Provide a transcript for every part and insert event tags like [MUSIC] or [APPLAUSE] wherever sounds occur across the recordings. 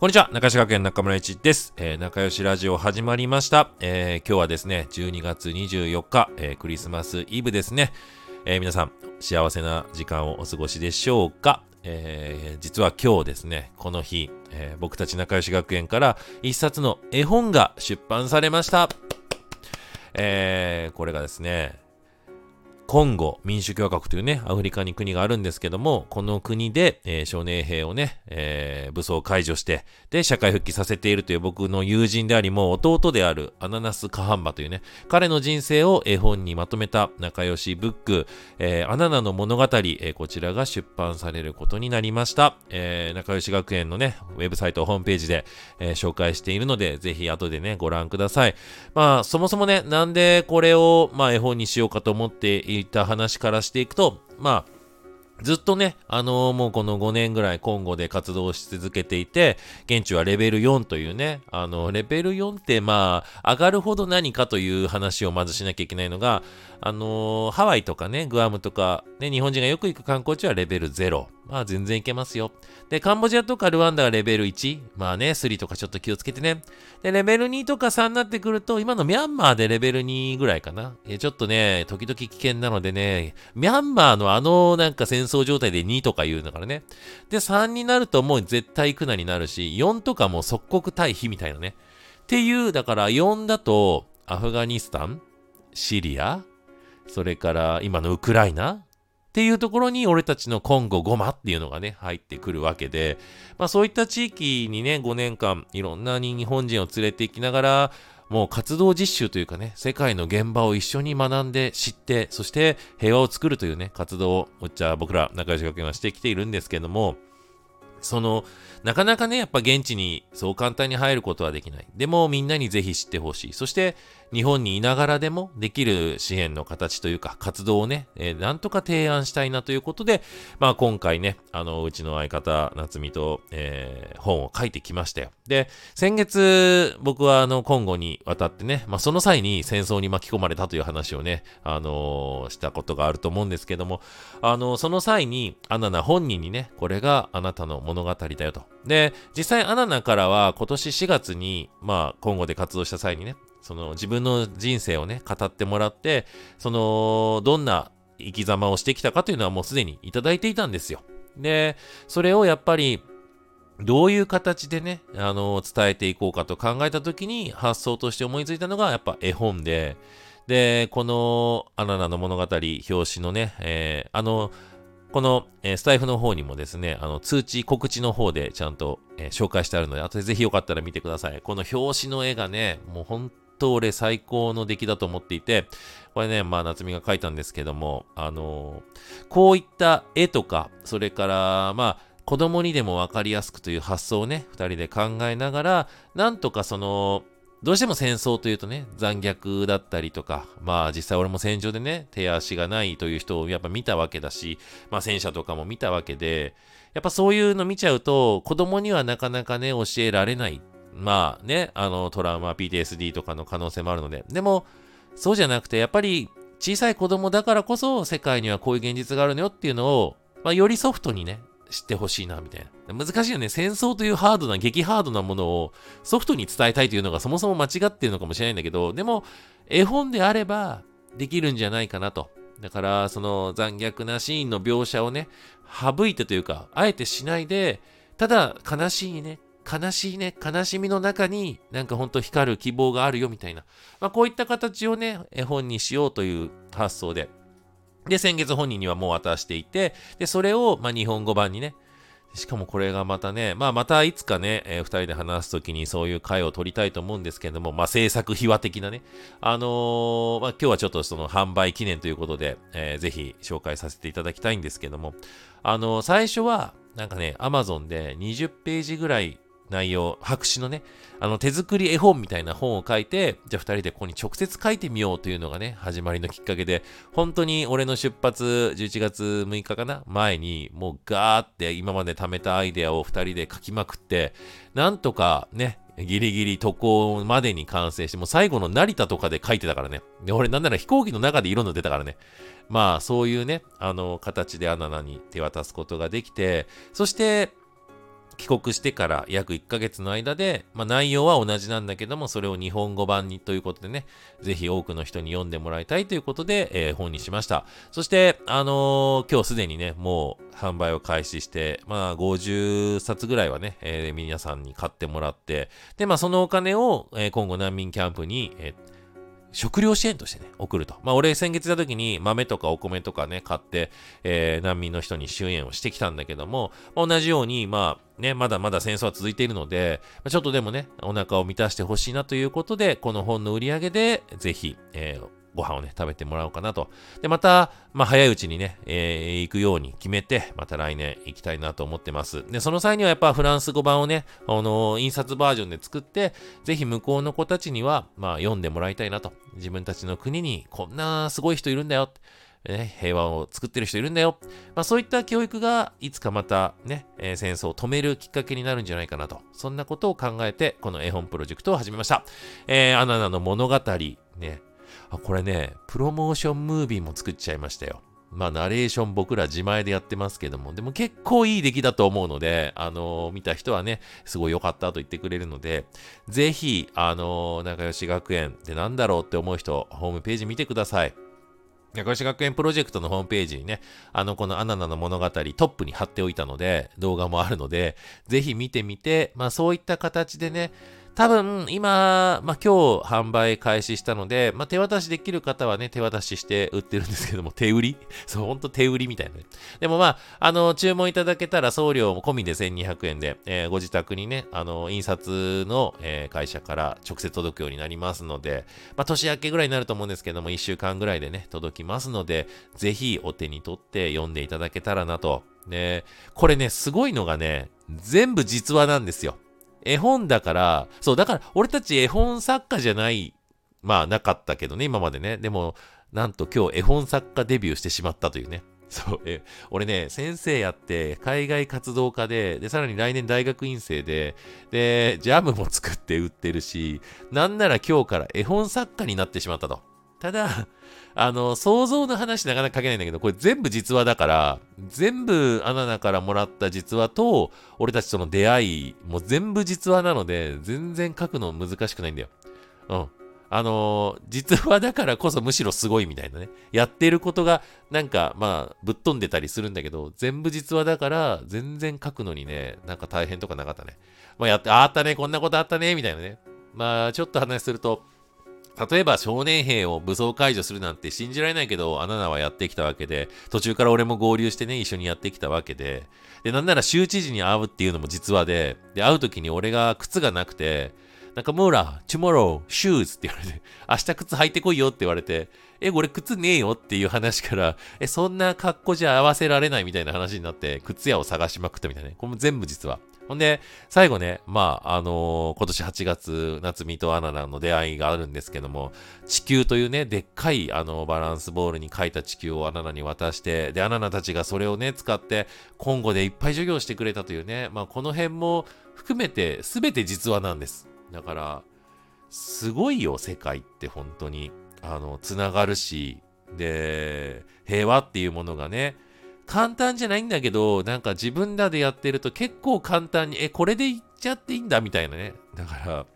こんにちは、中吉学園中村一です。えー、仲良しラジオ始まりました。えー、今日はですね、12月24日、えー、クリスマスイブですね。え、皆さん、幸せな時間をお過ごしでしょうか？え、実は今日ですね、この日、え、僕たち仲良し学園から一冊の絵本が出版されました。え、これがですね、コンゴ民主共和国というね、アフリカに国があるんですけども、この国で、えー、少年兵をね、えー、武装解除して、で、社会復帰させているという僕の友人であり、もう弟であるアナナス・カハンバというね、彼の人生を絵本にまとめた仲良しブック、えー、アナナの物語、えー、こちらが出版されることになりました。えー、仲良し学園のね、ウェブサイト、ホームページで、えー、紹介しているので、ぜひ後でね、ご覧ください。まあ、そもそもね、なんでこれを、まあ、絵本にしようかと思っていいった話からしていくと、まあ、ずっとね、あのー、もうこの5年ぐらい今後で活動し続けていて、現地はレベル4というね、あの、レベル4ってまあ、上がるほど何かという話をまずしなきゃいけないのが、あのー、ハワイとかね、グアムとか、ね、日本人がよく行く観光地はレベル0。まあ全然行けますよ。で、カンボジアとかルワンダがレベル1。まあね、3とかちょっと気をつけてね。で、レベル2とか3になってくると、今のミャンマーでレベル2ぐらいかな。えちょっとね、時々危険なのでね、ミャンマーのあのなんか戦争状態で2とか言うんだからね。で、3になるともう絶対行くなになるし、4とかも即刻退避みたいなね。っていう、だから4だと、アフガニスタン、シリア、それから今のウクライナっていうところに俺たちのコンゴゴマっていうのがね、入ってくるわけで、まあそういった地域にね、5年間いろんな日本人を連れて行きながら、もう活動実習というかね、世界の現場を一緒に学んで知って、そして平和を作るというね、活動を、じゃあ僕ら仲良し学園はしてきているんですけども、その、なかなかね、やっぱ現地にそう簡単に入ることはできない。でもみんなにぜひ知ってほしい。そして日本にいながらでもできる支援の形というか活動をね、えー、なんとか提案したいなということで、まあ今回ね、あの、うちの相方、夏美と、えー、本を書いてきましたよ。で、先月僕はあの、今後に渡ってね、まあその際に戦争に巻き込まれたという話をね、あのー、したことがあると思うんですけども、あのその際にアナナ本人にね、これがあなたの物語だよと。で、実際アナナからは今年4月に、まあ今後で活動した際にね、その自分の人生をね、語ってもらって、その、どんな生き様をしてきたかというのはもうすでにいただいていたんですよ。で、それをやっぱり、どういう形でね、あの、伝えていこうかと考えたときに発想として思いついたのがやっぱ絵本で、で、このアナナの物語、表紙のね、えー、あの、この、えー、スタイフの方にもですね、あの、通知、告知の方でちゃんと、えー、紹介してあるので、後でぜひよかったら見てください。この表紙の絵がね、もう本当俺最高の出来だと思っていて、これね、まあ夏美が描いたんですけども、あのー、こういった絵とか、それから、まあ、子供にでもわかりやすくという発想をね、二人で考えながら、なんとかその、どうしても戦争というとね、残虐だったりとか、まあ実際俺も戦場でね、手足がないという人をやっぱ見たわけだし、まあ戦車とかも見たわけで、やっぱそういうの見ちゃうと、子供にはなかなかね、教えられないまあね、あの、トラウマ、PTSD とかの可能性もあるので。でも、そうじゃなくて、やっぱり小さい子供だからこそ世界にはこういう現実があるのよっていうのを、まあ、よりソフトにね、知ってほしいな、みたいな。難しいよね。戦争というハードな、激ハードなものをソフトに伝えたいというのがそもそも間違ってるのかもしれないんだけど、でも、絵本であればできるんじゃないかなと。だから、その残虐なシーンの描写をね、省いてというか、あえてしないで、ただ悲しいね、悲しいね、悲しみの中になんかほんと光る希望があるよみたいな。まあ、こういった形をね、絵本にしようという発想で。で、先月本人にはもう渡していて、で、それを、ま、日本語版にね、しかもこれがまたね、まあまたいつかね、えー、二人で話すときにそういう回を取りたいと思うんですけども、まあ制作秘話的なね、あのー、まあ今日はちょっとその販売記念ということで、えー、ぜひ紹介させていただきたいんですけども、あのー、最初は、なんかね、アマゾンで20ページぐらい内容、白紙のね、あの手作り絵本みたいな本を書いて、じゃあ二人でここに直接書いてみようというのがね、始まりのきっかけで、本当に俺の出発11月6日かな前に、もうガーって今まで貯めたアイデアを二人で書きまくって、なんとかね、ギリギリ渡航までに完成して、もう最後の成田とかで書いてたからね。で、俺なんなら飛行機の中で色の出たからね。まあ、そういうね、あの、形でアナナに手渡すことができて、そして、帰国してから約1ヶ月の間で、まあ、内容は同じなんだけども、それを日本語版にということでね、ぜひ多くの人に読んでもらいたいということで、えー、本にしました。そして、あのー、今日すでにね、もう販売を開始して、まあ、50冊ぐらいはね、えー、皆さんに買ってもらって、で、まあ、そのお金を、え今後難民キャンプに、えー食料支援としてね、送ると。まあ、俺先月行った時に豆とかお米とかね、買って、えー、難民の人に支援をしてきたんだけども、同じように、まあ、ね、まだまだ戦争は続いているので、ちょっとでもね、お腹を満たしてほしいなということで、この本の売り上げで、ぜひ、えー、ご飯をね、食べてもらおうかなと。で、また、まあ、早いうちにね、えー、行くように決めて、また来年行きたいなと思ってます。で、その際にはやっぱフランス語版をね、あのー、印刷バージョンで作って、ぜひ向こうの子たちには、まあ、読んでもらいたいなと。自分たちの国にこんなすごい人いるんだよ。ね、平和を作ってる人いるんだよ。まあ、そういった教育がいつかまたね、えー、戦争を止めるきっかけになるんじゃないかなと。そんなことを考えて、この絵本プロジェクトを始めました。えー、アナナの物語、ね、あ、これね、プロモーションムービーも作っちゃいましたよ。まあ、ナレーション僕ら自前でやってますけども、でも結構いい出来だと思うので、あのー、見た人はね、すごい良かったと言ってくれるので、ぜひ、あのー、仲良し学園ってなんだろうって思う人、ホームページ見てください。仲良し学園プロジェクトのホームページにね、あの、このアナナの物語トップに貼っておいたので、動画もあるので、ぜひ見てみて、まあそういった形でね、多分、今、まあ、今日販売開始したので、まあ、手渡しできる方はね、手渡しして売ってるんですけども、手売り？[LAUGHS] そう、ほんと手売りみたいなね。でもまあ、あの、注文いただけたら送料も込みで1200円で、えー、ご自宅にね、あの、印刷の、えー、会社から直接届くようになりますので、まあ、年明けぐらいになると思うんですけども、1週間ぐらいでね、届きますので、ぜひお手に取って読んでいただけたらなと。ね、これね、すごいのがね、全部実話なんですよ。絵本だから、そう、だから俺たち絵本作家じゃない、まあなかったけどね、今までね。でも、なんと今日絵本作家デビューしてしまったというね。そう、え、俺ね、先生やって、海外活動家で、で、さらに来年大学院生で、で、ジャムも作って売ってるし、なんなら今日から絵本作家になってしまったと。ただ、[LAUGHS] あの、想像の話なかなか書けないんだけど、これ全部実話だから、全部アナナからもらった実話と、俺たちとの出会い、もう全部実話なので、全然書くの難しくないんだよ。うん。あの、実話だからこそむしろすごいみたいなね。やってることがなんかまあぶっ飛んでたりするんだけど、全部実話だから全然書くのにね、なんか大変とかなかったね。まあやって、あったね、こんなことあったね、みたいなね。まあちょっと話すると、例えば少年兵を武装解除するなんて信じられないけど、アナナはやってきたわけで、途中から俺も合流してね、一緒にやってきたわけで、で、なんなら州知事に会うっていうのも実話で、で、会う時に俺が靴がなくて、なんか、ムーラ、tomorrow, shoes って言われて、[LAUGHS] 明日靴履いてこいよって言われて、え、俺靴ねえよっていう話から、え、そんな格好じゃ合わせられないみたいな話になって、靴屋を探しまくったみたいなね。これも全部実は。ほんで、最後ね、まあ、あのー、今年8月、夏ミとアナナの出会いがあるんですけども、地球というね、でっかい、あの、バランスボールに書いた地球をアナナに渡して、で、アナナたちがそれをね、使って、今後でいっぱい授業してくれたというね、まあ、この辺も含めて、すべて実話なんです。だから、すごいよ、世界って本当に。あの、つながるし、で、平和っていうものがね、簡単じゃないんだけど、なんか自分らでやってると結構簡単に、え、これでいっちゃっていいんだみたいなね。だから、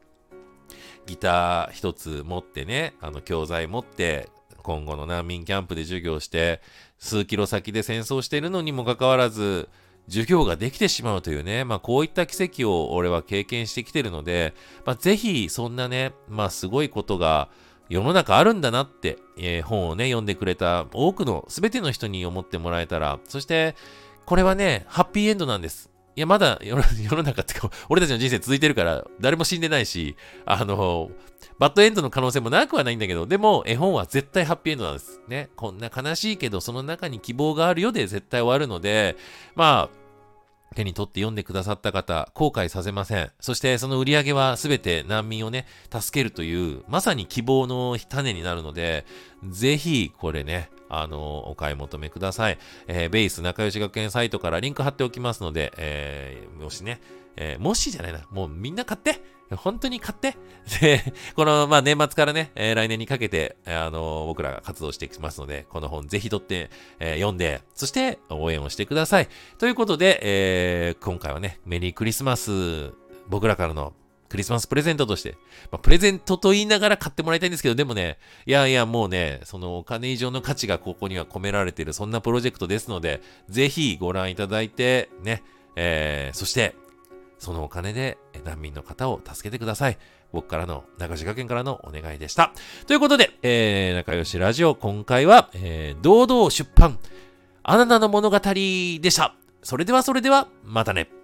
ギター一つ持ってね、あの教材持って、今後の難民キャンプで授業して、数キロ先で戦争してるのにもかかわらず、授業ができてしまうというね、まあこういった奇跡を俺は経験してきてるので、まあぜひそんなね、まあすごいことが、世の中あるんだなって、えー、本をね、読んでくれた多くの全ての人に思ってもらえたら、そして、これはね、ハッピーエンドなんです。いや、まだ [LAUGHS] 世の中ってか、俺たちの人生続いてるから、誰も死んでないし、あの、バッドエンドの可能性もなくはないんだけど、でも、絵本は絶対ハッピーエンドなんですね。こんな悲しいけど、その中に希望があるよで絶対終わるので、まあ、手に取って読んでくださった方、後悔させません。そしてその売り上げはすべて難民をね、助けるという、まさに希望の種になるので、ぜひこれね、あの、お買い求めください。えー、ベース仲良し学園サイトからリンク貼っておきますので、えー、もしね、えー、もしじゃないな、もうみんな買って、本当に買って。[LAUGHS] で、この、まあ、年末からね、えー、来年にかけて、あのー、僕らが活動していきますので、この本ぜひ取って、えー、読んで、そして応援をしてください。ということで、え、今回はね、メリークリスマス、僕らからのクリスマスプレゼントとして、まあ、プレゼントと言いながら買ってもらいたいんですけど、でもね、いやいや、もうね、そのお金以上の価値がここには込められている、そんなプロジェクトですので、ぜひご覧いただいて、ね、えー、そして、そのお金で難民の方を助けてください。僕からの、中志学園からのお願いでした。ということで、えー、仲良しラジオ、今回は、えー、堂々出版、あなたの物語でした。それではそれでは、またね。